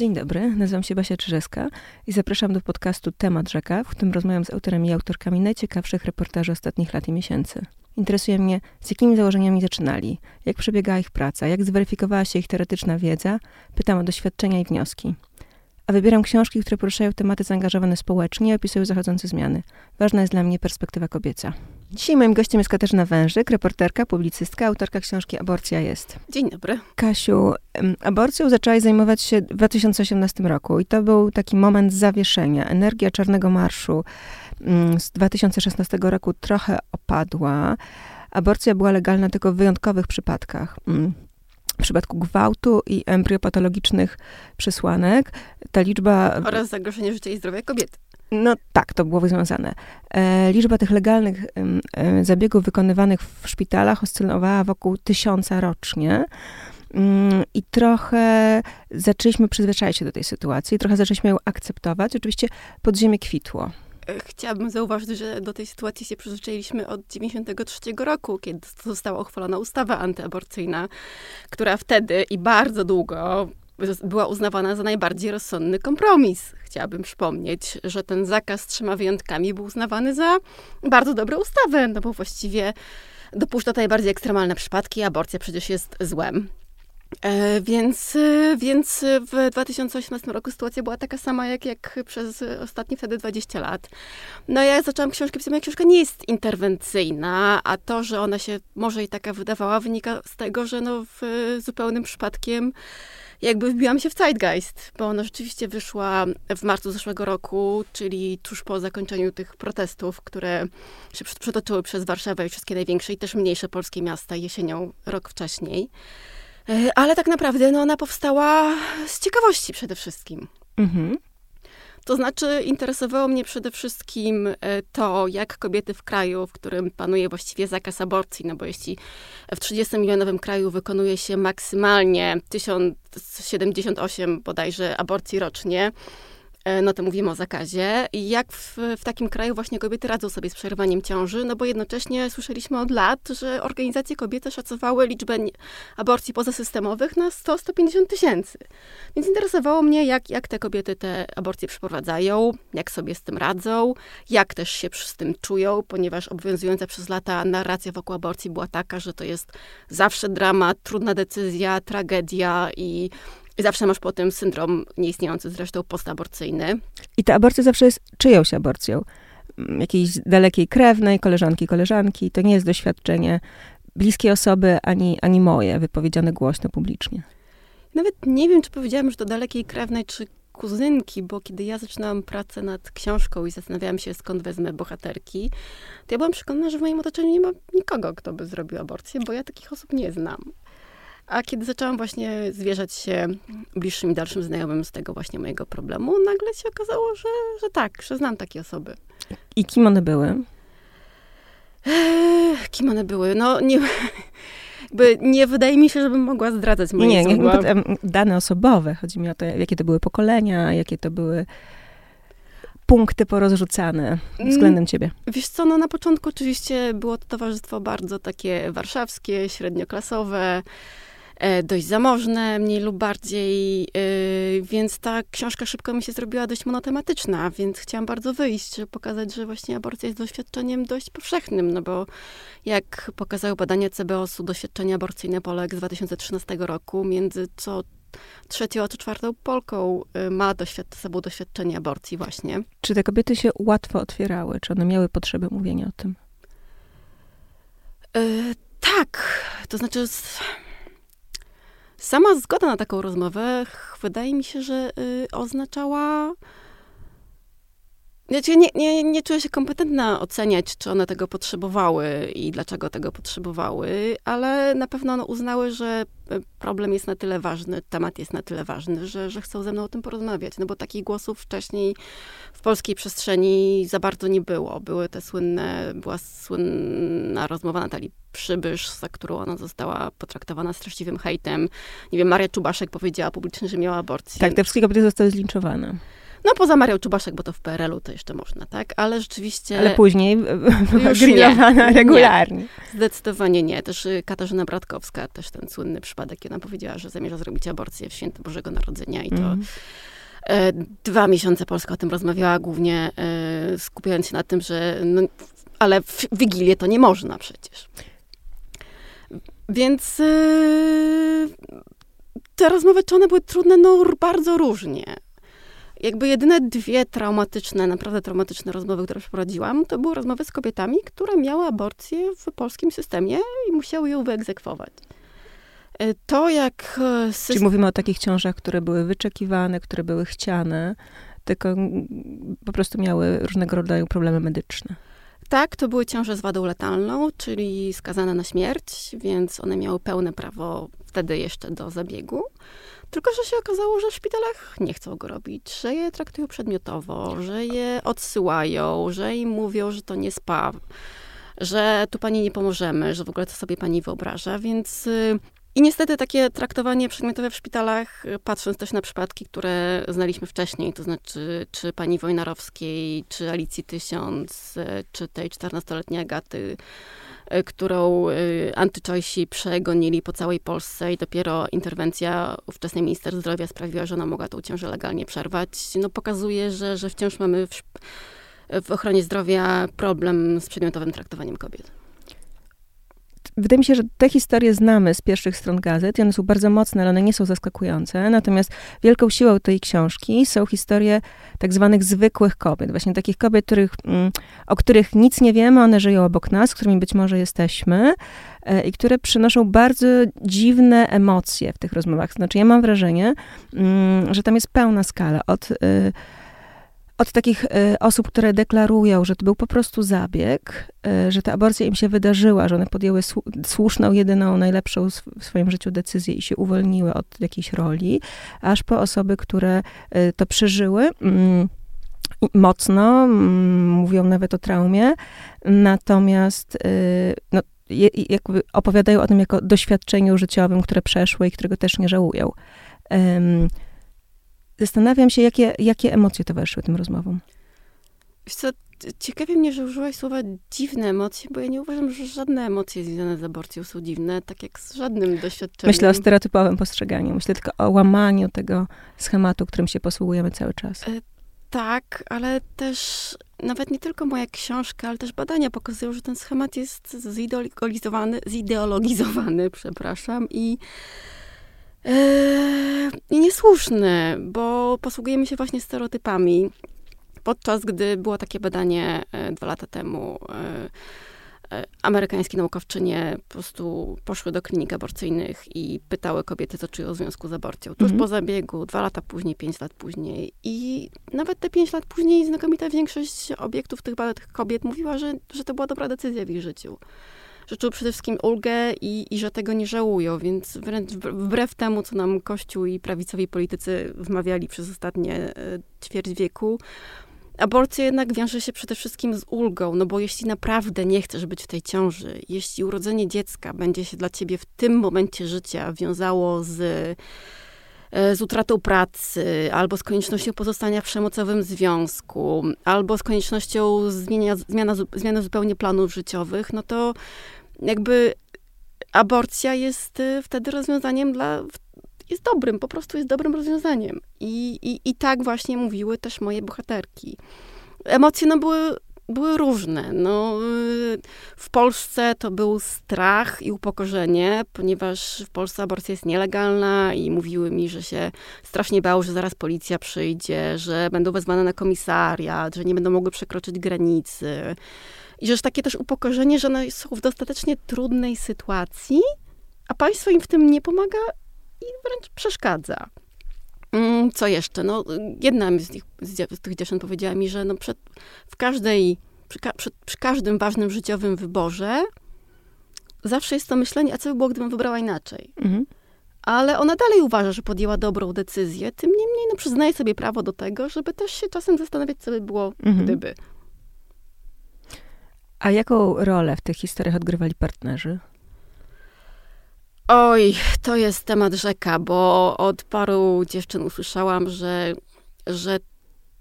Dzień dobry, nazywam się Basia Czyżeska i zapraszam do podcastu Temat Rzeka, w którym rozmawiam z autorami i autorkami najciekawszych reportaży ostatnich lat i miesięcy. Interesuje mnie, z jakimi założeniami zaczynali, jak przebiegała ich praca, jak zweryfikowała się ich teoretyczna wiedza, pytam o doświadczenia i wnioski. A wybieram książki, które poruszają tematy zaangażowane społecznie i opisują zachodzące zmiany. Ważna jest dla mnie perspektywa kobieca. Dzisiaj moim gościem jest Katarzyna Wężyk, reporterka, publicystka, autorka książki Aborcja jest. Dzień dobry. Kasiu, aborcją zaczęłaś zajmować się w 2018 roku i to był taki moment zawieszenia. Energia Czarnego Marszu mm, z 2016 roku trochę opadła. Aborcja była legalna tylko w wyjątkowych przypadkach. W przypadku gwałtu i embryopatologicznych przesłanek ta liczba... Oraz zagrożenie życia i zdrowia kobiety. No tak, to było związane. E, liczba tych legalnych e, zabiegów wykonywanych w szpitalach oscylowała wokół tysiąca rocznie. Mm, I trochę zaczęliśmy przyzwyczaić się do tej sytuacji, trochę zaczęliśmy ją akceptować. Oczywiście podziemie kwitło. Chciałabym zauważyć, że do tej sytuacji się przyzwyczailiśmy od 1993 roku, kiedy została uchwalona ustawa antyaborcyjna, która wtedy i bardzo długo była uznawana za najbardziej rozsądny kompromis. Chciałabym przypomnieć, że ten zakaz trzema wyjątkami był uznawany za bardzo dobrą ustawę, no bo właściwie dopuszcza najbardziej ekstremalne przypadki, aborcja przecież jest złem. E, więc, e, więc w 2018 roku sytuacja była taka sama, jak, jak przez ostatnie wtedy 20 lat. No ja zaczęłam książkę pisać, moja książka nie jest interwencyjna, a to, że ona się może i taka wydawała, wynika z tego, że no w zupełnym przypadkiem jakby wbiłam się w Zeitgeist, bo ona rzeczywiście wyszła w marcu zeszłego roku, czyli tuż po zakończeniu tych protestów, które się przetoczyły przez Warszawę i wszystkie największe i też mniejsze polskie miasta jesienią rok wcześniej. E, ale tak naprawdę no, ona powstała z ciekawości przede wszystkim. Mhm. To znaczy, interesowało mnie przede wszystkim e, to, jak kobiety w kraju, w którym panuje właściwie zakaz aborcji, no bo jeśli w 30-milionowym kraju wykonuje się maksymalnie 1078 bodajże aborcji rocznie, no to mówimy o zakazie. I jak w, w, takim kraju właśnie kobiety radzą sobie z przerywaniem ciąży? No bo jednocześnie słyszeliśmy od lat, że organizacje kobiece szacowały liczbę aborcji pozasystemowych na 100-150 tysięcy. Więc interesowało mnie, jak, jak te kobiety te aborcje przeprowadzają, jak sobie z tym radzą, jak też się z tym czują, ponieważ obowiązująca przez lata narracja wokół aborcji była taka, że to jest zawsze dramat, trudna decyzja, tragedia i i zawsze masz po tym syndrom nieistniejący zresztą postaborcyjny. I ta aborcja zawsze jest czyjąś aborcją. Mm, jakiejś dalekiej krewnej, koleżanki, koleżanki. To nie jest doświadczenie bliskiej osoby, ani, ani moje, wypowiedziane głośno, publicznie. Nawet nie wiem, czy powiedziałam, że to dalekiej krewnej, czy kuzynki, bo kiedy ja zaczynałam pracę nad książką i zastanawiałam się, skąd wezmę bohaterki, to ja byłam przekonana, że w moim otoczeniu nie ma nikogo, kto by zrobił aborcję, bo ja takich osób nie znam. A kiedy zaczęłam właśnie zwierzać się bliższym i dalszym znajomym z tego właśnie mojego problemu, nagle się okazało, że, że tak, że znam takie osoby. I kim one były? Kim one były? No nie... Jakby nie wydaje mi się, żebym mogła zdradzać moje Nie, nie, dane osobowe. Chodzi mi o to, jakie to były pokolenia, jakie to były punkty porozrzucane względem ciebie? Wiesz co, no na początku oczywiście było to towarzystwo bardzo takie warszawskie, średnioklasowe, dość zamożne, mniej lub bardziej, e, więc ta książka szybko mi się zrobiła dość monotematyczna, więc chciałam bardzo wyjść, żeby pokazać, że właśnie aborcja jest doświadczeniem dość powszechnym, no bo jak pokazały badania CBOS-u, doświadczenie aborcyjne Polek z 2013 roku, między co trzecią a co czwartą Polką e, ma doświad sobą doświadczenie aborcji właśnie. Czy te kobiety się łatwo otwierały? Czy one miały potrzebę mówienia o tym? tak, to znaczy... Sama zgoda na taką rozmowę wydaje mi się, że y, oznaczała. Znaczy, nie, nie, nie czuję się kompetentna oceniać, czy one tego potrzebowały i dlaczego tego potrzebowały, ale na pewno one uznały, że y, problem jest na tyle ważny, temat jest na tyle ważny, że, że chcą ze mną o tym porozmawiać. No bo takich głosów wcześniej w polskiej przestrzeni za bardzo nie było. Były te słynne, była słynna rozmowa Natalii Przybysz, za którą ona została potraktowana straszliwym hejtem. Nie wiem, Maria Czubaszek powiedziała publicznie, że miała aborcję. Tak, te wszystkie kobiety zostały zlinczowane. No poza Marią Czubaszek, bo to w PRL-u to jeszcze można, tak? Ale rzeczywiście... Ale później grillowana regularnie. Nie. Zdecydowanie nie. Też y, Katarzyna Bratkowska, też ten słynny przypadek, kiedy ona powiedziała, że zamierza zrobić aborcję w święto Bożego Narodzenia i to... Mm. Dwa miesiące Polska o tym rozmawiała, głównie e, skupiając się na tym, że no, ale w Wigilię to nie można przecież. Więc e, te rozmowy, czy one były trudne? No bardzo różnie jakby jedyne dwie traumatyczne, naprawdę traumatyczne rozmowy, które przeprowadziłam, to były rozmowy z kobietami, które miały aborcję w polskim systemie i musiały ją wyegzekwować. E, to jak... E, system... Czyli mówimy o takich ciążach, które były wyczekiwane, które były chciane, tylko po prostu miały różnego rodzaju problemy medyczne. Tak, to były ciąże z wadą letalną, czyli skazane na śmierć, więc one miały pełne prawo wtedy jeszcze do zabiegu. Tylko, że się okazało, że w szpitalach nie chcą go robić, że je traktują przedmiotowo, że je odsyłają, że im mówią, że to nie spa, że tu pani nie pomożemy, że w ogóle to sobie pani wyobraża, więc... Y, I niestety takie traktowanie przedmiotowe w szpitalach, y, patrząc też na przypadki, które znaliśmy wcześniej, to znaczy czy pani Wojnarowskiej, czy Alicji Tysiąc, y, czy tej 14-letniej Agaty E, którą antyczojsi przegonili po całej Polsce i dopiero interwencja ówczesnej minister zdrowia sprawiła, że ona mogła tą ciążę legalnie przerwać, no pokazuje, że, że wciąż mamy w, w ochronie zdrowia problem z przedmiotowym traktowaniem kobiet wydaje mi się, że te historie znamy z pierwszych stron gazet i one są bardzo mocne, ale one nie są zaskakujące. Natomiast wielką siłą tej książki są historie tak zwanych zwykłych kobiet. Właśnie takich kobiet, których, mm, o których nic nie wiemy, one żyją obok nas, którymi być może jesteśmy e, i które przynoszą bardzo dziwne emocje w tych rozmowach. Znaczy, ja mam wrażenie, mm, że tam jest pełna skala od y, od takich y, osób, które deklarują, że to był po prostu zabieg, y, że ta aborcja im się wydarzyła, że one podjęły słuszną, jedyną, najlepszą w swoim życiu decyzję i się uwolniły od jakiejś roli, aż po osoby, które y, to przeżyły mm, mocno, mm, mówią nawet o traumie, natomiast no, jakby opowiadają o tym jako doświadczeniu życiowym, które przeszły i którego też nie żałują. Zastanawiam się, jakie, jakie emocje towarzyszyły tym rozmowom. Wiesz co, ciekawie mnie, że użyłaś słowa dziwne emocje, bo ja nie uważam, że żadne emocje związane z aborcją są dziwne, tak jak z żadnym doświadczeniem. Myślę o stereotypowym postrzeganiu. Myślę tylko o łamaniu tego schematu, którym się posługujemy cały czas. E, tak, ale też nawet nie tylko moja książka, ale też badania pokazują, że ten schemat jest zideologizowany, zideologizowany przepraszam, i i niesłuszny, bo posługujemy się właśnie stereotypami. Podczas gdy było takie badanie e, dwa lata temu, e, e, amerykańskie naukowczynie po prostu poszły do klinik aborcyjnych i pytały kobiety, co czują w związku z aborcją. Tuż mhm. po zabiegu, dwa lata później, pięć lat później. I nawet te pięć lat później znakomita większość obiektów tych, tych kobiet mówiła, że, że to była dobra decyzja w ich życiu że czuł przede wszystkim ulgę i, i że tego nie żałują, więc wręcz wbrew temu, co nam Kościół i prawicowi politycy wmawiali przez ostatnie e, ćwierć wieku, Aborcja jednak wiąże się przede wszystkim z ulgą, no bo jeśli naprawdę nie chcesz być w tej ciąży, jeśli urodzenie dziecka będzie się dla ciebie w tym momencie życia wiązało z, e, z utratą pracy, albo z koniecznością pozostania w przemocowym związku, albo z koniecznością zmienia, zmiana, zmiany zupełnie planów życiowych, no to jakby aborcja jest y, wtedy rozwiązaniem dla, jest dobrym, po prostu jest dobrym rozwiązaniem. I, i, i tak właśnie mówiły też moje bohaterki. Emocje no były, były różne. No, y, w Polsce to był strach i upokorzenie, ponieważ w Polsce aborcja jest nielegalna i mówiły mi, że się strasznie bały, że zaraz policja przyjdzie, że będą wezwane na komisariat, że nie będą mogły przekroczyć granicy. I że takie też upokorzenie, że one są w dostatecznie trudnej sytuacji, a państwo im w tym nie pomaga i wręcz przeszkadza. Mm, co jeszcze? No, jedna z, nich, z tych dziewczyn powiedziała mi, że no przed, w każdej, przy, przy, przy, każdym ważnym życiowym wyborze zawsze jest to myślenie, a co by było, gdybym wybrała inaczej. Mhm. Ale ona dalej uważa, że podjęła dobrą decyzję. Tym niemniej no, przyznaje sobie prawo do tego, żeby też się czasem zastanawiać, co by było, mhm. gdyby. A jaką rolę w tych historiach odgrywali partnerzy? Oj, to jest temat rzeka, bo od paru dziewczyn usłyszałam, że, że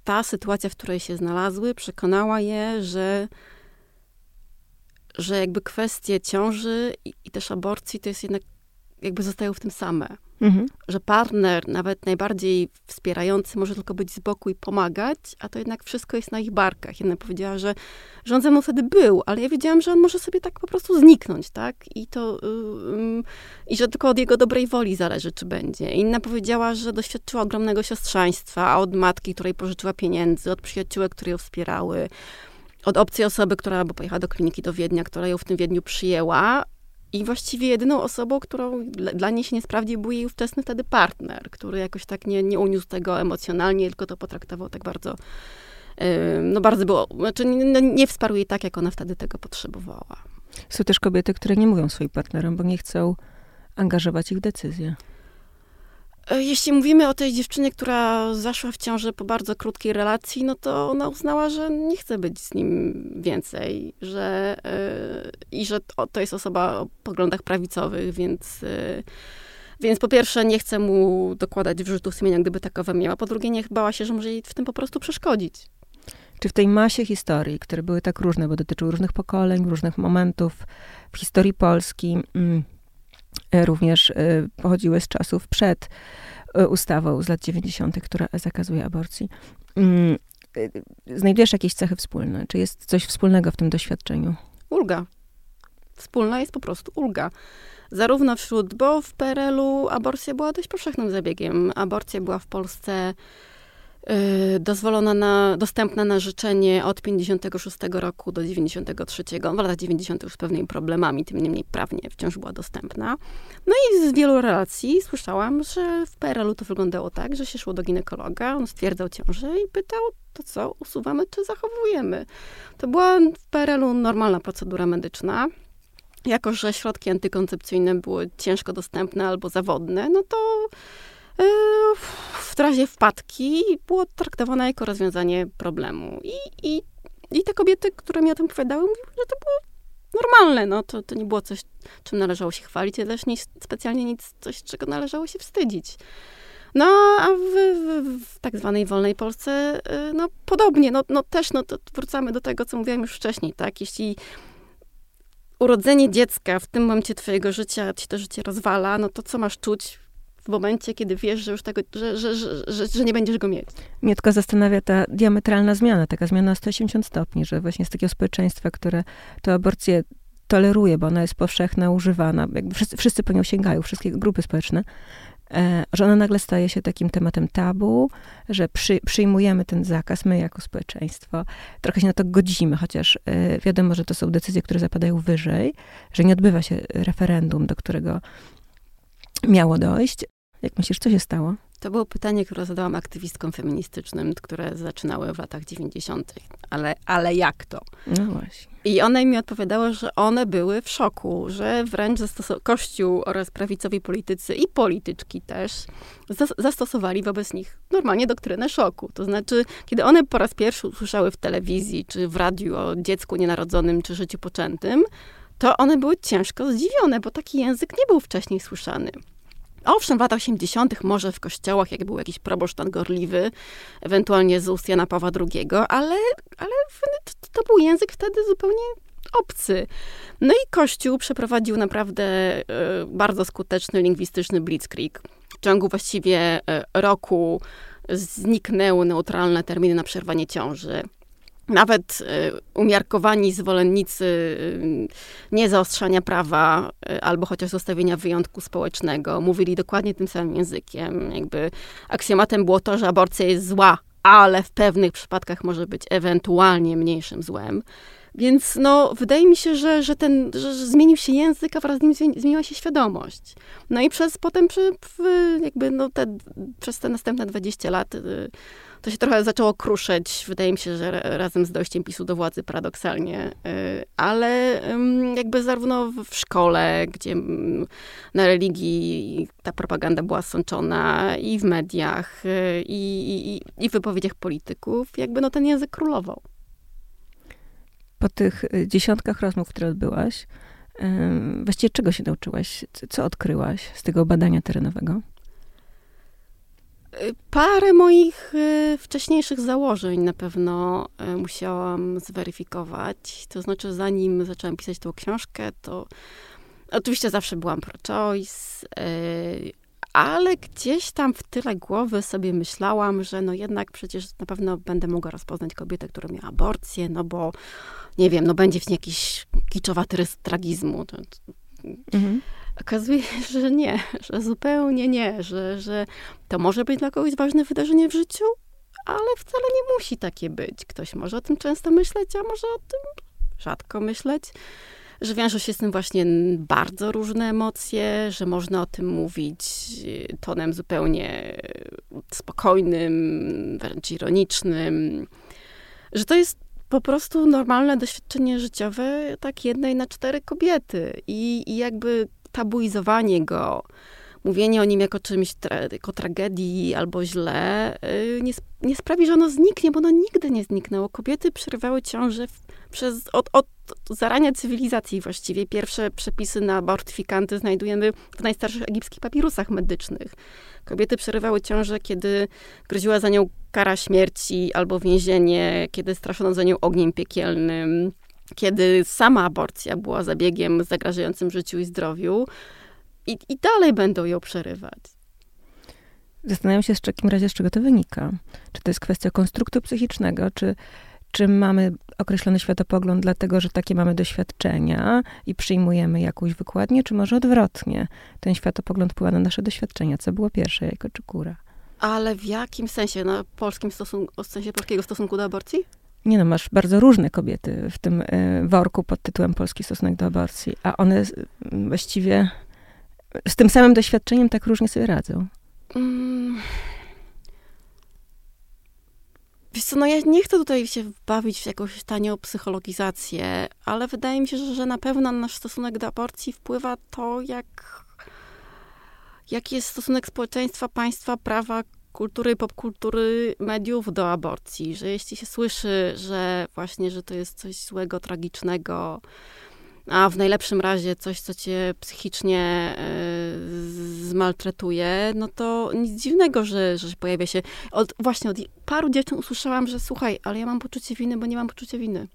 ta sytuacja, w której się znalazły, przekonała je, że, że jakby kwestie ciąży i, i też aborcji to jest jednak, jakby zostają w tym same. Mhm. Że partner, nawet najbardziej wspierający, może tylko być z boku i pomagać, a to jednak wszystko jest na ich barkach. Jedna powiedziała, że, że on ze mną wtedy był, ale ja wiedziałam, że on może sobie tak po prostu zniknąć, tak? I to, yy, i że tylko od jego dobrej woli zależy, czy będzie. Inna powiedziała, że doświadczyła ogromnego siostrzeństwa od matki, której pożyczyła pieniędzy, od przyjaciółek, które ją wspierały, od obcej osoby, która pojechała do kliniki do Wiednia, która ją w tym Wiedniu przyjęła, i właściwie jedyną osobą, którą dla, dla niej się nie sprawdził, był jej ówczesny wtedy partner, który jakoś tak nie, nie uniósł tego emocjonalnie, tylko to potraktował tak bardzo, yy, no bardzo było, znaczy nie, nie wsparł jej tak, jak ona wtedy tego potrzebowała. Są też kobiety, które nie mówią swoim partnerom, bo nie chcą angażować ich w decyzje. E, jeśli mówimy o tej dziewczynie, która zaszła w ciąży po bardzo krótkiej relacji, no to ona uznała, że nie chce być z nim więcej, że yy, i że to, jest osoba o poglądach prawicowych, więc yy, więc po pierwsze nie chce mu dokładać wrzutów sumienia, gdyby takowe miała, po drugie nie bała się, że może jej w tym po prostu przeszkodzić. Czy w tej masie historii, które były tak różne, bo dotyczyły różnych pokoleń, różnych momentów w historii Polski, mm, E, również e, pochodziły z czasów przed e, ustawą z lat 90., która zakazuje aborcji. Mm, znajdujesz jakieś cechy wspólne? Czy jest coś wspólnego w tym doświadczeniu? Ulga. Wspólna jest po prostu ulga. Zarówno wśród, bo w PRL-u aborcja była dość powszechnym zabiegiem. Aborcja była w Polsce Y, dozwolona na, dostępna na życzenie od 56 roku do 93. W latach 90. już z pewnymi problemami, tym niemniej prawnie wciąż była dostępna. No i z wielu relacji słyszałam, że w PRL-u to wyglądało tak, że się szło do ginekologa, on stwierdzał ciążę i pytał, to co, usuwamy czy zachowujemy. To była w PRL-u normalna procedura medyczna. Jako, że środki antykoncepcyjne były ciężko dostępne albo zawodne, no to w razie wpadki było traktowane jako rozwiązanie problemu. I, i, i te kobiety, które mi o tym opowiadały, mówiły, że to było normalne. No, to, to nie było coś, czym należało się chwalić, ale też nie specjalnie nic, coś, czego należało się wstydzić. No, a w, w, w, tak zwanej wolnej Polsce, e, no podobnie, no, no też, no to wracamy do tego, co mówiłam już wcześniej, tak? Jeśli urodzenie dziecka w tym momencie twojego życia ci to życie rozwala, no to co masz czuć w momencie, kiedy wiesz, że już tego, że, że, że, że, nie będziesz go mieć. Mnie tylko zastanawia ta diametralna zmiana, taka zmiana 180 stopni, że właśnie z takiego społeczeństwa, które tę aborcję toleruje, bo ona jest powszechna, używana, jakby wszyscy, wszyscy po nią sięgają, wszystkie grupy społeczne, e, że ona nagle staje się takim tematem tabu, że przy, przyjmujemy ten zakaz, my jako społeczeństwo, trochę się na to godzimy, chociaż e, wiadomo, że to są decyzje, które zapadają wyżej, że nie odbywa się referendum, do którego miało dojść. Jak myślisz, co się stało? To było pytanie, które zadałam aktywistkom feministycznym, które zaczynały w latach 90. Ale, ale jak to? No właśnie. I one mi odpowiadały, że one były w szoku, że wręcz Kościół oraz prawicowi politycy i polityczki też zastosowali wobec nich normalnie doktrynę szoku. To znaczy, kiedy one po raz pierwszy usłyszały w telewizji czy w radiu o dziecku nienarodzonym czy życiu poczętym, to one były ciężko zdziwione, bo taki język nie był wcześniej słyszany. Owszem, w latach 80. może w kościołach, jak był jakiś proboszcz tan gorliwy, ewentualnie z ust Jana Pawła II, ale, ale to był język wtedy zupełnie obcy. No i Kościół przeprowadził naprawdę e, bardzo skuteczny lingwistyczny blitzkrieg. W ciągu właściwie e, roku zniknęły neutralne terminy na przerwanie ciąży. Nawet y, umiarkowani zwolennicy y, niezaostrzania prawa y, albo chociaż zostawienia wyjątku społecznego mówili dokładnie tym samym językiem. Jakby aksjomatem było to, że aborcja jest zła, ale w pewnych przypadkach może być ewentualnie mniejszym złem. Więc no, wydaje mi się, że, że, ten, że, że zmienił się język, a wraz z nim zmieniła się świadomość. No i przez potem, przy, jakby no te, przez te następne 20 lat to się trochę zaczęło kruszyć, wydaje mi się, że razem z dojściem PiSu do władzy paradoksalnie, y, ale jakby zarówno w szkole, gdzie na religii ta propaganda była sączona i w mediach, y, i, i, i w wypowiedziach polityków, jakby no ten język królował. Po tych y, dziesiątkach rozmów, które odbyłaś, właściwie czego się nauczyłaś? Co odkryłaś z tego badania terenowego? Parę moich y, wcześniejszych założeń na pewno y, musiałam zweryfikować. To znaczy, zanim zaczęłam pisać tą książkę, to oczywiście zawsze byłam pro-choice, y, ale gdzieś tam w tyle głowy sobie myślałam, że no jednak przecież na pewno będę mogła rozpoznać kobietę, która miała aborcję, no bo nie wiem, no będzie w niej jakiś kiczowaty rys tragizmu. Mhm. Okazuje się, że nie, że zupełnie nie, że, że to może być dla kogoś ważne wydarzenie w życiu, ale wcale nie musi takie być. Ktoś może o tym często myśleć, a może o tym rzadko myśleć. Że wiążą się z tym właśnie bardzo różne emocje, że można o tym mówić y, tonem zupełnie spokojnym, wręcz ironicznym. Że to jest po prostu normalne doświadczenie życiowe tak jednej na cztery kobiety. I, i jakby tabuizowanie go, mówienie o nim jako czymś, tra jako tragedii albo źle, yy, nie, nie, sprawi, że ono zniknie, bo ono nigdy nie zniknęło. Kobiety przerywały ciążę w, przez, od, od zarania cywilizacji właściwie. Pierwsze przepisy na abortyfikanty znajdujemy w najstarszych egipskich papirusach medycznych. Kobiety przerywały ciążę, kiedy groziła za nią kara śmierci albo więzienie, kiedy straszono za nią ogniem piekielnym kiedy sama aborcja była zabiegiem zagrażającym życiu i zdrowiu, i, i dalej będą ją przerywać. Zastanawiam się w takim razie, z czego to wynika. Czy to jest kwestia konstruktu psychicznego, czy, czy mamy określony światopogląd dlatego, że takie mamy doświadczenia i przyjmujemy jakąś wykładnię, czy może odwrotnie? Ten światopogląd wpływa na nasze doświadczenia. Co było pierwsze, jajko czy kura? Ale w jakim sensie? Na polskim stosunku, w sensie polskiego stosunku do aborcji? Nie no, masz bardzo różne kobiety w tym y, worku pod tytułem Polski stosunek do aborcji, a one właściwie z tym samym doświadczeniem tak różnie sobie radzą. Mm. Wiesz co, no ja nie chcę tutaj się bawić w jakąś tanią psychologizację, ale wydaje mi się, że, że na pewno na nasz stosunek do aborcji wpływa to, jak, jaki jest stosunek społeczeństwa, państwa, prawa, kultury, popkultury, mediów do aborcji, że jeśli się słyszy, że właśnie, że to jest coś złego, tragicznego, a w najlepszym razie coś, co cię psychicznie y, zmaltretuje, no to nic dziwnego, że, że pojawia się. Od, właśnie od paru dziewczyn usłyszałam, że słuchaj, ale ja mam poczucie winy, bo nie mam poczucia winy.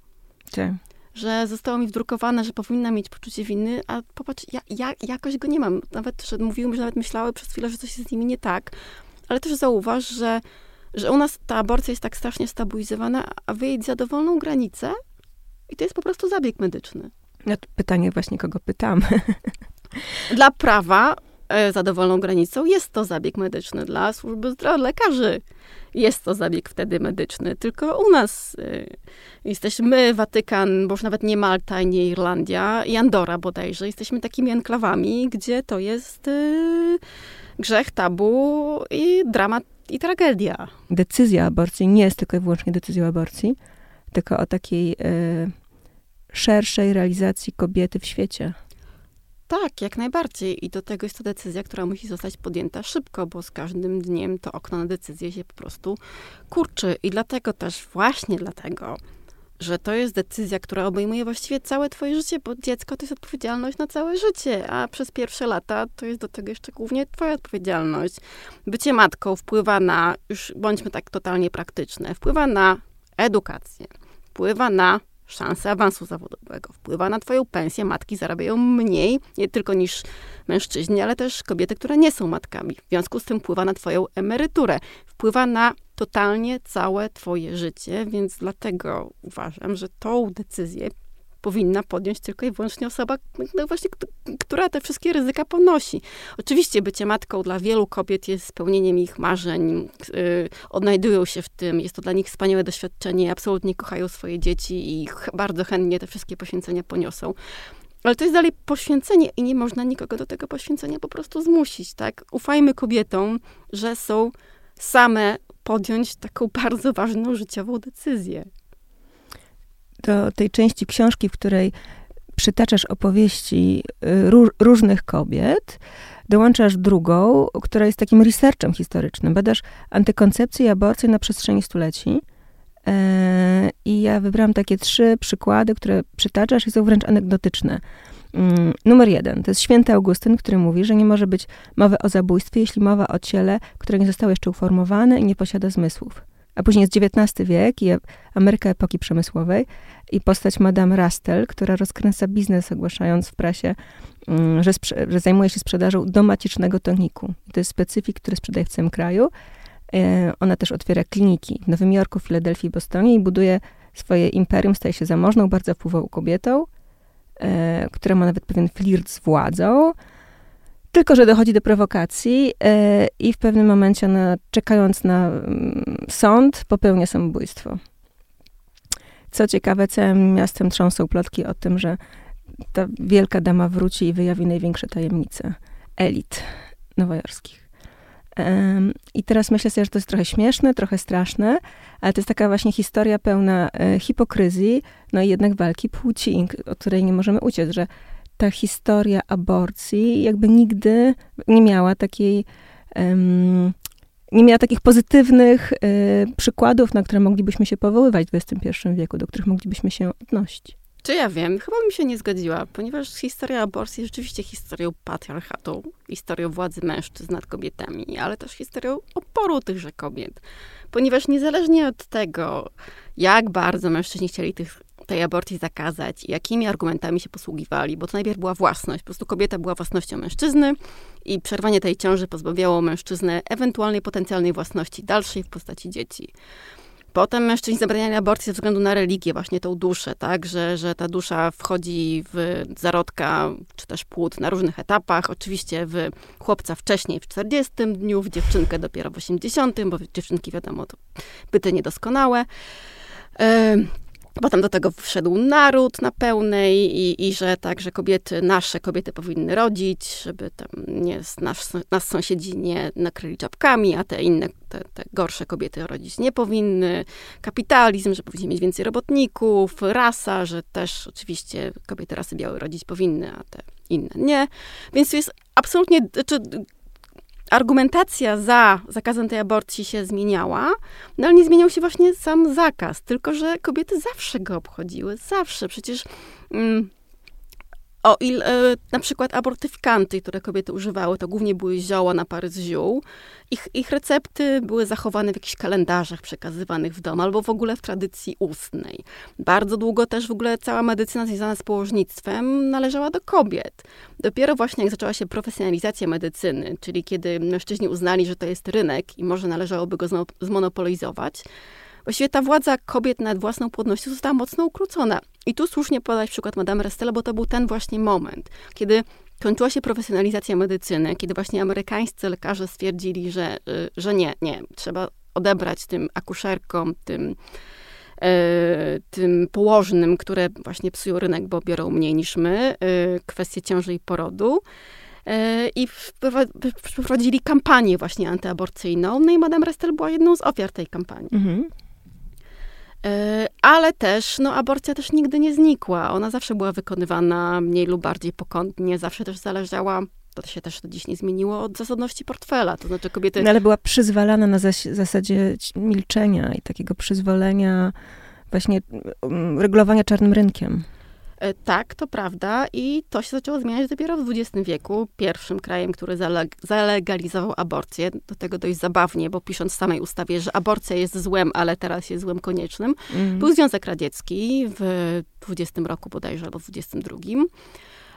Tak. Że zostało mi wdrukowane, że powinna mieć poczucie winy, a popatrz, ja, ja jakoś go nie mam. Nawet, że mówiły, że nawet myślały przez chwilę, że coś jest z nimi nie tak. Ale też zauważ, że, że u nas ta aborcja jest tak strasznie stabilizowana, a wyjedź za dowolną granicę i to jest po prostu zabieg medyczny. No pytanie właśnie, kogo pytam. Dla prawa e, za dowolną granicą jest to zabieg medyczny. Dla służby zdrowia, lekarzy jest to zabieg wtedy medyczny. Tylko u nas y, jesteśmy Watykan, bo już nawet nie Malta, nie Irlandia i Andora bodajże. Jesteśmy takimi enklawami, gdzie to jest y, grzech, tabu i dramat i tragedia. Decyzja aborcji nie jest tylko i wyłącznie decyzją aborcji, tylko o takiej y, szerszej realizacji kobiety w świecie. Tak, jak najbardziej. I do tego jest to decyzja, która musi zostać podjęta szybko, bo z każdym dniem to okno na decyzję się po prostu kurczy. I dlatego też, właśnie dlatego, że to jest decyzja, która obejmuje właściwie całe twoje życie, bo dziecko to jest odpowiedzialność na całe życie, a przez pierwsze lata to jest do tego jeszcze głównie twoja odpowiedzialność. Bycie matką wpływa na, już bądźmy tak totalnie praktyczne, wpływa na edukację, wpływa na szansę awansu zawodowego, wpływa na twoją pensję. Matki zarabiają mniej, nie tylko niż mężczyźni, ale też kobiety, które nie są matkami. W związku z tym wpływa na twoją emeryturę, wpływa na totalnie całe twoje życie, więc dlatego uważam, że tą decyzję powinna podjąć tylko i wyłącznie osoba, no właśnie, która te wszystkie ryzyka ponosi. Oczywiście bycie matką dla wielu kobiet jest spełnieniem ich marzeń, yy, odnajdują się w tym, jest to dla nich wspaniałe doświadczenie, absolutnie kochają swoje dzieci i bardzo chętnie te wszystkie poświęcenia poniosą. Ale to jest dalej poświęcenie i nie można nikogo do tego poświęcenia po prostu zmusić, tak? Ufajmy kobietom, że są same podjąć taką bardzo ważną życiową decyzję do tej części książki, w której przytaczasz opowieści y, różnych kobiet, dołączasz drugą, która jest takim researchem historycznym. Badasz antykoncepcję i aborcję na przestrzeni stuleci. E, I ja wybrałam takie trzy przykłady, które przytaczasz i są wręcz anegdotyczne. Mm, numer jeden, to jest święty Augustyn, który mówi, że nie może być mowy o zabójstwie, jeśli mowa o ciele, które nie zostało jeszcze uformowane i nie posiada zmysłów. A później jest XIX wiek i Ameryka epoki przemysłowej i postać Madame Rastel, która rozkręca biznes, ogłaszając w prasie, mm, że, że zajmuje się sprzedażą domacicznego toniku. To jest specyfik, który sprzedaje w całym kraju. E, ona też otwiera kliniki w Nowym Jorku, Filadelfii, Bostonie i buduje swoje imperium, staje się zamożną, bardzo wpływową kobietą, e, która ma nawet pewien flirt z władzą. Tylko, że dochodzi do prowokacji e, i w pewnym momencie ona, czekając na mm, sąd, popełnia samobójstwo. Co ciekawe, całym miastem trząsą plotki o tym, że ta wielka dama wróci i wyjawi największe tajemnice elit nowojorskich. I teraz myślę sobie, że to jest trochę śmieszne, trochę straszne, ale to jest taka właśnie historia pełna e, hipokryzji, no i jednak walki płci, od której nie możemy uciec, że ta historia aborcji jakby nigdy nie miała takiej, um, nie miała takich pozytywnych y, przykładów, na które moglibyśmy się powoływać w XXI wieku, do których moglibyśmy się odnosić. Czy ja wiem, chyba bym się nie zgodziła, ponieważ historia aborcji jest rzeczywiście historią patriarchatu, historią władzy mężczyzn nad kobietami, ale też historią oporu tychże kobiet. Ponieważ niezależnie od tego, jak bardzo mężczyźni chcieli tych tej aborcji zakazać i jakimi argumentami się posługiwali, bo to najpierw była własność. Po prostu kobieta była własnością mężczyzny i przerwanie tej ciąży pozbawiało mężczyznę ewentualnej potencjalnej własności dalszej w postaci dzieci. Potem mężczyźni zabraniali aborcji ze względu na religię, właśnie tą duszę, tak, że, że ta dusza wchodzi w zarodka, czy też płód na różnych etapach. Oczywiście w chłopca wcześniej w 40 dniu, w dziewczynkę dopiero w 80, bo dziewczynki wiadomo, to byty niedoskonałe. Potem do tego wszedł naród na pełnej i, i że także kobiety, nasze kobiety powinny rodzić, żeby tam nie, nas, nas sąsiedzi nie nakryli czapkami, a te inne, te, te gorsze kobiety rodzić nie powinny. Kapitalizm, że powinni mieć więcej robotników, rasa, że też oczywiście kobiety rasy białe rodzić powinny, a te inne nie. Więc jest absolutnie, znaczy argumentacja za zakazem tej aborcji się zmieniała, no ale nie zmieniał się właśnie sam zakaz, tylko że kobiety zawsze go obchodziły, zawsze. Przecież mm, o ile na przykład abortyfikanty, które kobiety używały, to głównie były zioła na pary z ziół. Ich, ich recepty były zachowane w jakichś kalendarzach przekazywanych w domu, albo w ogóle w tradycji ustnej. Bardzo długo też w ogóle cała medycyna związana z położnictwem należała do kobiet. Dopiero właśnie jak zaczęła się profesjonalizacja medycyny, czyli kiedy mężczyźni uznali, że to jest rynek i może należałoby go zmonopolizować, Właściwie ta władza kobiet nad własną płodnością została mocno ukrócona. I tu słusznie podać przykład Madame Restella, bo to był ten właśnie moment, kiedy kończyła się profesjonalizacja medycyny, kiedy właśnie amerykańscy lekarze stwierdzili, że, y, że nie, nie, trzeba odebrać tym akuszerkom, tym, e, tym położnym, które właśnie psują rynek, bo biorą mniej niż my, e, kwestie ciąży i porodu. I wprowadzili kampanię właśnie antyaborcyjną. No i Madame Restel była jedną z ofiar tej kampanii. Mhm. E, ale też, no, aborcja też nigdy nie znikła. Ona zawsze była wykonywana mniej lub bardziej pokątnie, zawsze też zależała to się też do dziś nie zmieniło od zasadności portfela. To znaczy kobiety. No, ale była przyzwalana na zas- zasadzie milczenia i takiego przyzwolenia, właśnie um, regulowania czarnym rynkiem. E, tak, to prawda i to się zaczęło zmieniać dopiero w XX wieku. Pierwszym krajem, który zalegalizował aborcję, do tego dość zabawnie, bo pisząc w samej ustawie, że aborcja jest złem, ale teraz jest złem koniecznym, mm. był Związek Radziecki w 20 roku bodajże, albo w 22.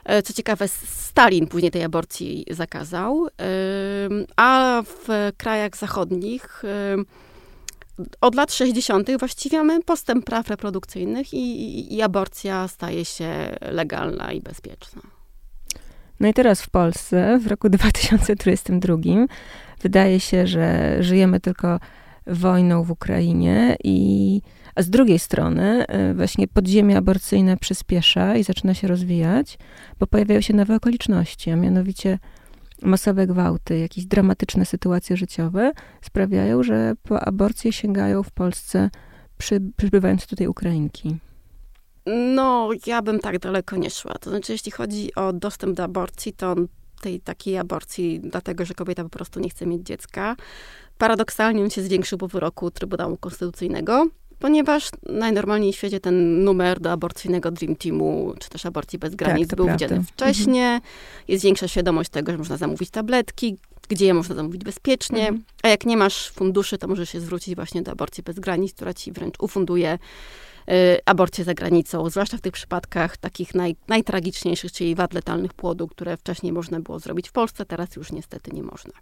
E, co ciekawe, Stalin później tej aborcji zakazał, a w krajach zachodnich od lat 60. właściwie mamy postęp praw reprodukcyjnych i, i, i aborcja staje się legalna i bezpieczna. No i teraz w Polsce, w roku 2022, wydaje się, że żyjemy tylko wojną w Ukrainie i a z drugiej strony e, właśnie podziemie aborcyjne przyspiesza i zaczyna się rozwijać, bo pojawiają się nowe okoliczności, a mianowicie masowe gwałty, jakieś dramatyczne sytuacje życiowe sprawiają, że po aborcję sięgają w Polsce przy, przybywając tutaj Ukrainki. No, ja bym tak daleko nie szła. To znaczy, jeśli chodzi o dostęp do aborcji, to tej takiej aborcji, dlatego że kobieta po prostu nie chce mieć dziecka. Paradoksalnie on się zwiększył po wyroku Trybunału Konstytucyjnego, ponieważ najnormalniej w świecie ten numer do aborcyjnego Dream Teamu, czy też aborcji bez granic tak, był prawda. widziany wcześniej. Mhm. Jest większa świadomość tego, że można zamówić tabletki, gdzie je można zamówić bezpiecznie, mhm. a jak nie masz funduszy, to możesz się zwrócić właśnie do aborcji bez granic, która ci wręcz ufunduje y, aborcję za granicą, zwłaszcza w tych przypadkach takich naj, najtragiczniejszych, czyli wad letalnych płodu, które wcześniej można było zrobić w Polsce, teraz już niestety nie można.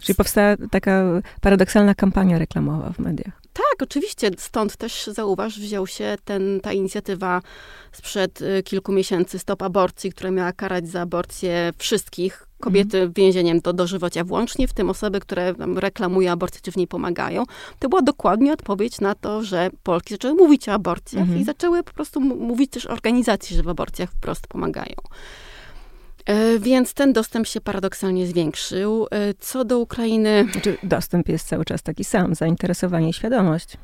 Czyli powstała taka paradoksalna kampania reklamowa w mediach. Tak, oczywiście. Stąd też zauważ, wziął się ten, ta inicjatywa sprzed y, kilku miesięcy Stop Aborcji, która miała karać za aborcję wszystkich kobiety mm. więzieniem do dożywocia włącznie, w tym osoby, które reklamują aborcję, czy w niej pomagają. To była dokładnie odpowiedź na to, że Polki zaczęły mówić o aborcjach -hmm. i zaczęły po prostu mówić też organizacji, że w aborcjach wprost pomagają. E, więc ten dostęp się paradoksalnie zwiększył. E, co do Ukrainy. Znaczy, dostęp jest cały czas taki sam, zainteresowanie i świadomość.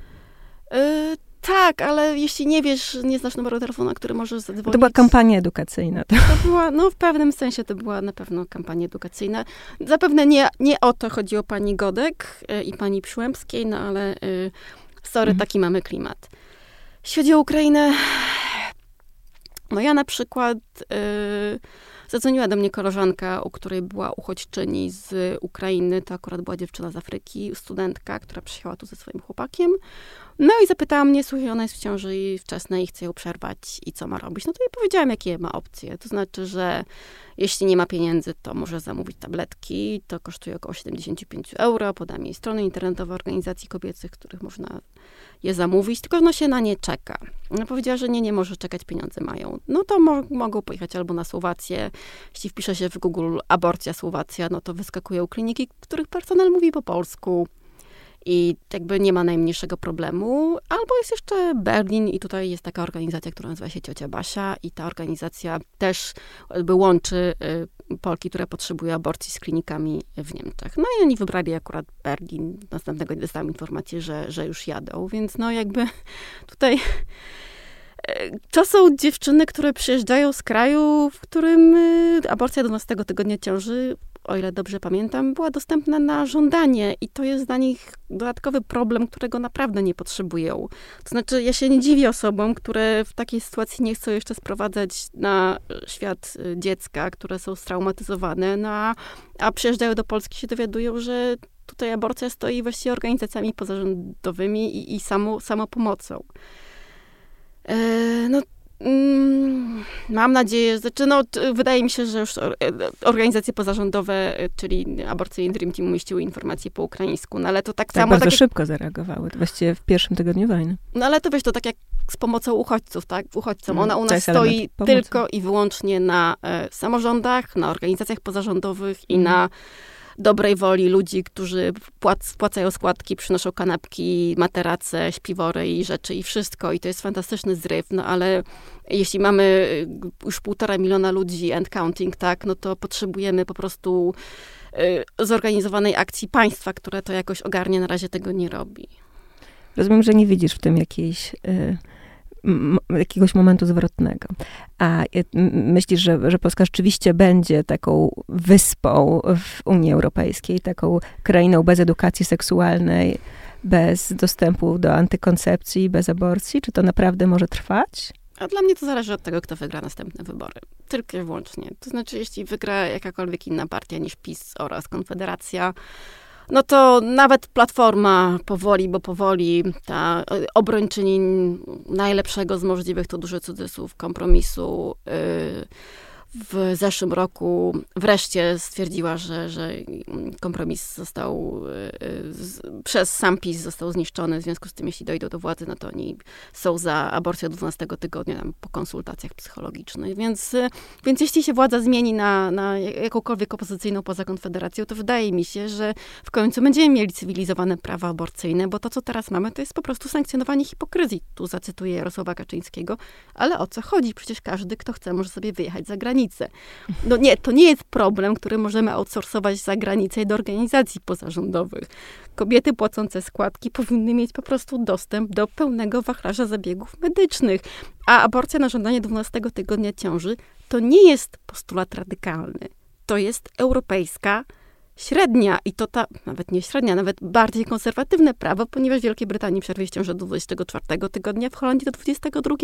E, tak, ale jeśli nie wiesz, nie znasz numeru telefonu, który możesz zadzwonić. To była kampania edukacyjna. To. to była, no w pewnym sensie to była na pewno kampania edukacyjna. Zapewne nie, nie o to chodzi o pani Godek i pani Przyłębskiej, no ale sorry, mhm. taki mamy klimat. Jeśli chodzi o Ukrainę, no ja na przykład... Zadzwoniła do mnie koleżanka, u której była uchodźczyni z Ukrainy. To akurat była dziewczyna z Afryki, studentka, która przyjechała tu ze swoim chłopakiem. No i zapytała mnie, słuchaj, ona jest w ciąży i wczesnej i chce ją przerwać i co ma robić. No to jej powiedziałam, jakie ma opcje. To znaczy, że jeśli nie ma pieniędzy, to może zamówić tabletki. To kosztuje około 75 euro. Podam jej strony internetowe organizacji kobiecych, których można je zamówić, tylko no się na nie czeka. No powiedziała, że nie, nie może czekać, pieniądze mają. No to mo mogą pojechać albo na Słowację. Jeśli wpisze się w Google aborcja Słowacja, no to wyskakują kliniki, których personel mówi po polsku i jakby nie ma najmniejszego problemu. Albo jest jeszcze Berlin i tutaj jest taka organizacja, która nazywa się Ciocia Basia i ta organizacja też jakby łączy y, Polki, które potrzebują aborcji z klinikami w Niemczech. No i oni wybrali akurat Berlin. Następnego dnia dostałam informację, że, że już jadą, więc no jakby tutaj y, to są dziewczyny, które przyjeżdżają z kraju, w którym y, aborcja 12 tygodnia ciąży o ile dobrze pamiętam, była dostępna na żądanie i to jest dla nich dodatkowy problem, którego naprawdę nie potrzebują. To znaczy, ja się nie dziwię osobom, które w takiej sytuacji nie chcą jeszcze sprowadzać na świat y, dziecka, które są straumatyzowane, no a, a przyjeżdżają do Polski się dowiadują, że tutaj aborcja stoi właściwie organizacjami pozarządowymi i, i samo, samopomocą. E, no mam nadzieję, że, znaczy no, wydaje mi się, że już organizacje pozarządowe, czyli Aborcyjny Dream Team umieściły informacje po ukraińsku, no ale to tak, tak samo... bardzo tak jak, szybko zareagowały, właściwie w pierwszym tygodniu wojny. No ale to wiesz, to tak jak z pomocą uchodźców, tak? Uchodźcom. Mm, Ona u nas stoi tylko i wyłącznie na e, samorządach, na organizacjach pozarządowych i mm. na dobrej woli ludzi, którzy płac, składki, przynoszą kanapki, materace, śpiwory i rzeczy i wszystko. I to jest fantastyczny zryw, no ale jeśli mamy y, już półtora miliona ludzi and counting, tak, no to potrzebujemy po prostu y, zorganizowanej akcji państwa, które to jakoś ogarnie, na razie tego nie robi. Rozumiem, że nie widzisz w tym jakiejś... Y jakiegoś momentu zwrotnego. A myślisz, że, że Polska rzeczywiście będzie taką wyspą w Unii Europejskiej, taką krainą bez edukacji seksualnej, bez dostępu do antykoncepcji, bez aborcji? Czy to naprawdę może trwać? A dla mnie to zależy od tego, kto wygra następne wybory. Tylko i wyłącznie. To znaczy, jeśli wygra jakakolwiek inna partia niż PiS oraz Konfederacja, no to nawet Platforma powoli, bo powoli ta obrończyni najlepszego z możliwych, to duży cudzysłów, kompromisu yy, w zeszłym roku wreszcie stwierdziła, że, że kompromis został y, przez sam PiS został zniszczony. W związku z tym, jeśli dojdą do władzy, no to oni są za aborcją 12 tygodnia tam, po konsultacjach psychologicznych. Więc, y, więc jeśli się władza zmieni na, na jakąkolwiek opozycyjną poza Konfederacją, to wydaje mi się, że w końcu będziemy mieli cywilizowane prawa aborcyjne, bo to, co teraz mamy, to jest po prostu sankcjonowanie hipokryzji. Tu zacytuję Jarosława Kaczyńskiego. Ale o co chodzi? Przecież każdy, kto chce, może sobie wyjechać za granicę granicę. No nie, to nie jest problem, który możemy outsourcować za granicę do organizacji pozarządowych. Kobiety płacące składki powinny mieć po prostu dostęp do pełnego wachlarza zabiegów medycznych. A aborcja na żądanie 12 tygodnia ciąży to nie jest postulat radykalny. To jest europejska średnia i to ta, nawet nie średnia, nawet bardziej konserwatywne prawo, ponieważ w Wielkiej Brytanii przerwie ciąży do 24 tygodnia, w Holandii do 22.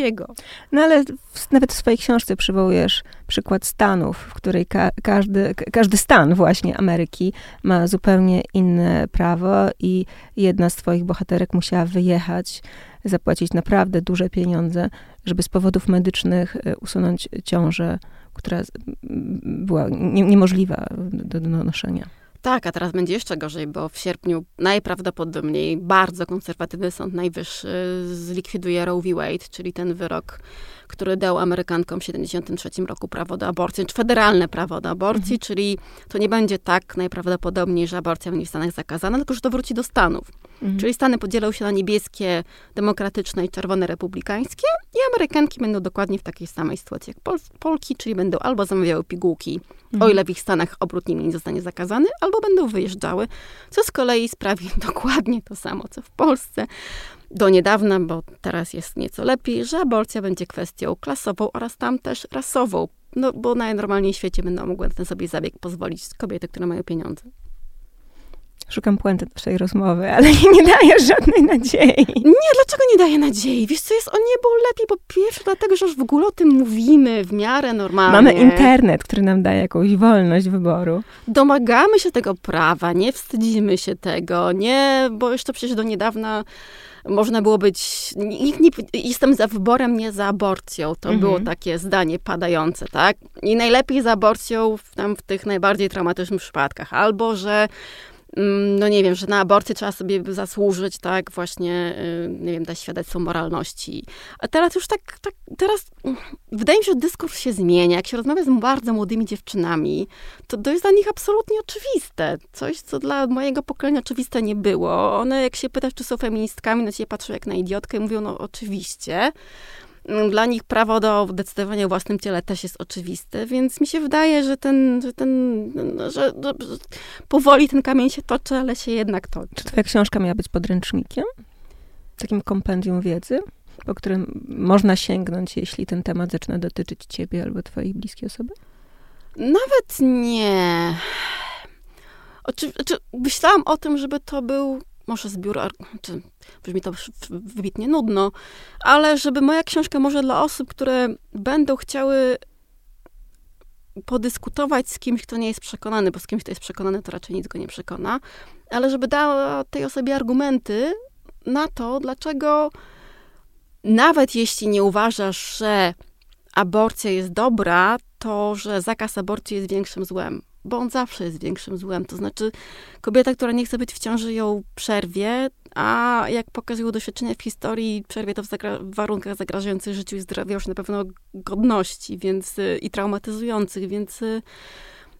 No ale w, nawet w swojej książce przywołujesz przykład Stanów, w której ka każdy, każdy stan właśnie Ameryki ma zupełnie inne prawo i jedna z twoich bohaterek musiała wyjechać, zapłacić naprawdę duże pieniądze, żeby z powodów medycznych e, usunąć ciążę, która była nie, niemożliwa do, do noszenia. Tak, a teraz będzie jeszcze gorzej, bo w sierpniu najprawdopodobniej bardzo konserwatywny Sąd Najwyższy zlikwiduje Roe v. Wade, czyli ten wyrok, który dał Amerykankom w 1973 roku prawo do aborcji, czy federalne prawo do aborcji, mhm. czyli to nie będzie tak najprawdopodobniej, że aborcja będzie w Stanach zakazana, tylko że to wróci do Stanów. Mhm. Czyli Stany podzielą się na niebieskie, demokratyczne i czerwone republikańskie i Amerykanki będą dokładnie w takiej samej sytuacji jak Pol Polki, czyli będą albo zamawiały pigułki, mhm. o ile w ich Stanach obrót nimi nie zostanie zakazany, albo będą wyjeżdżały, co z kolei sprawi dokładnie to samo, co w Polsce do niedawna, bo teraz jest nieco lepiej, że aborcja będzie kwestią klasową oraz tam też rasową. No, bo najnormalniej w świecie będą mogły na ten sobie zabieg pozwolić kobiety, które mają pieniądze. Szukam puenty naszej rozmowy, ale nie daje żadnej nadziei. Nie, dlaczego nie daje nadziei? Wiesz, co jest o niebo lepiej? Po pierwsze, dlatego, że już w ogóle o tym mówimy w miarę normalnie. Mamy internet, który nam daje jakąś wolność wyboru. Domagamy się tego prawa, nie wstydzimy się tego, nie, bo jeszcze przecież do niedawna można było być, nikt nie, jestem za wyborem, nie za aborcją. To mhm. było takie zdanie padające, tak? I najlepiej za aborcją w, tam w tych najbardziej traumatycznych przypadkach. Albo, że no nie wiem, że na aborcję trzeba sobie zasłużyć, tak, właśnie, y, nie wiem, dać świadectwo moralności. A teraz już tak, tak, teraz mm, wydaje mi się, że dyskurs się zmienia. Jak się rozmawia z bardzo młodymi dziewczynami, to to jest dla nich absolutnie oczywiste. Coś, co dla mojego pokolenia oczywiste nie było. One, jak się pytasz, czy są feministkami, na ciebie patrzą jak na idiotkę i mówią, no oczywiście. Dla nich prawo do decydowania o własnym ciele też jest oczywiste, więc mi się wydaje, że ten, że ten, że, że powoli ten kamień się toczy, ale się jednak toczy. Czy twoja książka miała być podręcznikiem? Takim kompendium wiedzy, po którym można sięgnąć, jeśli ten temat zaczyna dotyczyć ciebie albo twojej bliskiej osoby? Nawet nie. Oczy, oczy, myślałam o tym, żeby to był może zbiór, czy brzmi to wybitnie nudno, ale żeby moja książka może dla osób, które będą chciały podyskutować z kimś, kto nie jest przekonany, bo z kimś, kto jest przekonany, to raczej nic go nie przekona, ale żeby dała tej osobie argumenty na to, dlaczego nawet jeśli nie uważasz, że aborcja jest dobra, to że zakaz aborcji jest większym złem bo on zawsze jest większym złem. To znaczy, kobieta, która nie chce być w ciąży, ją przerwie, a jak pokazują doświadczenia w historii, przerwie to w, zagra- w warunkach zagrażających życiu i zdrowiu już na pewno godności więc, y, i traumatyzujących, więc y,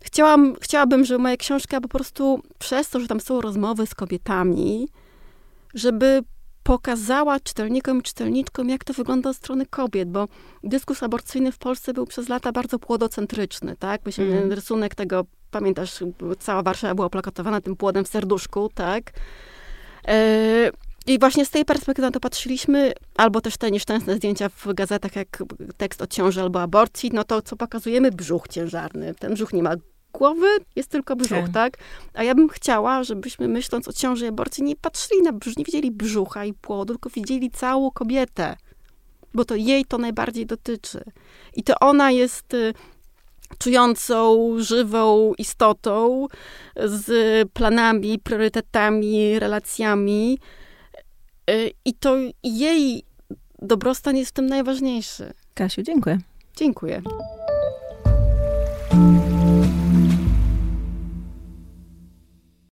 chciałam, chciałabym, żeby moja książka po prostu przez to, że tam są rozmowy z kobietami, żeby pokazała czytelnikom i czytelniczkom, jak to wygląda od strony kobiet, bo dyskurs aborcyjny w Polsce był przez lata bardzo płodocentryczny, tak? Myślę, mm. rysunek tego, pamiętasz, cała Warszawa była plakatowana tym płodem w serduszku, tak? E, I właśnie z tej perspektywy na to patrzyliśmy, albo też te nieszczęsne zdjęcia w gazetach, jak tekst o ciąży albo aborcji, no to co pokazujemy? Brzuch ciężarny. Ten brzuch nie ma głowy, jest tylko brzuch, tak. tak? A ja bym chciała, żebyśmy myśląc o ciąży i aborcji nie patrzyli na brzuch, nie widzieli brzucha i płodu, tylko widzieli całą kobietę. Bo to jej to najbardziej dotyczy. I to ona jest y, czującą, żywą istotą z planami, priorytetami, relacjami. Y, I to jej dobrostan jest w tym najważniejszy. Kasiu, dziękuję. Dziękuję.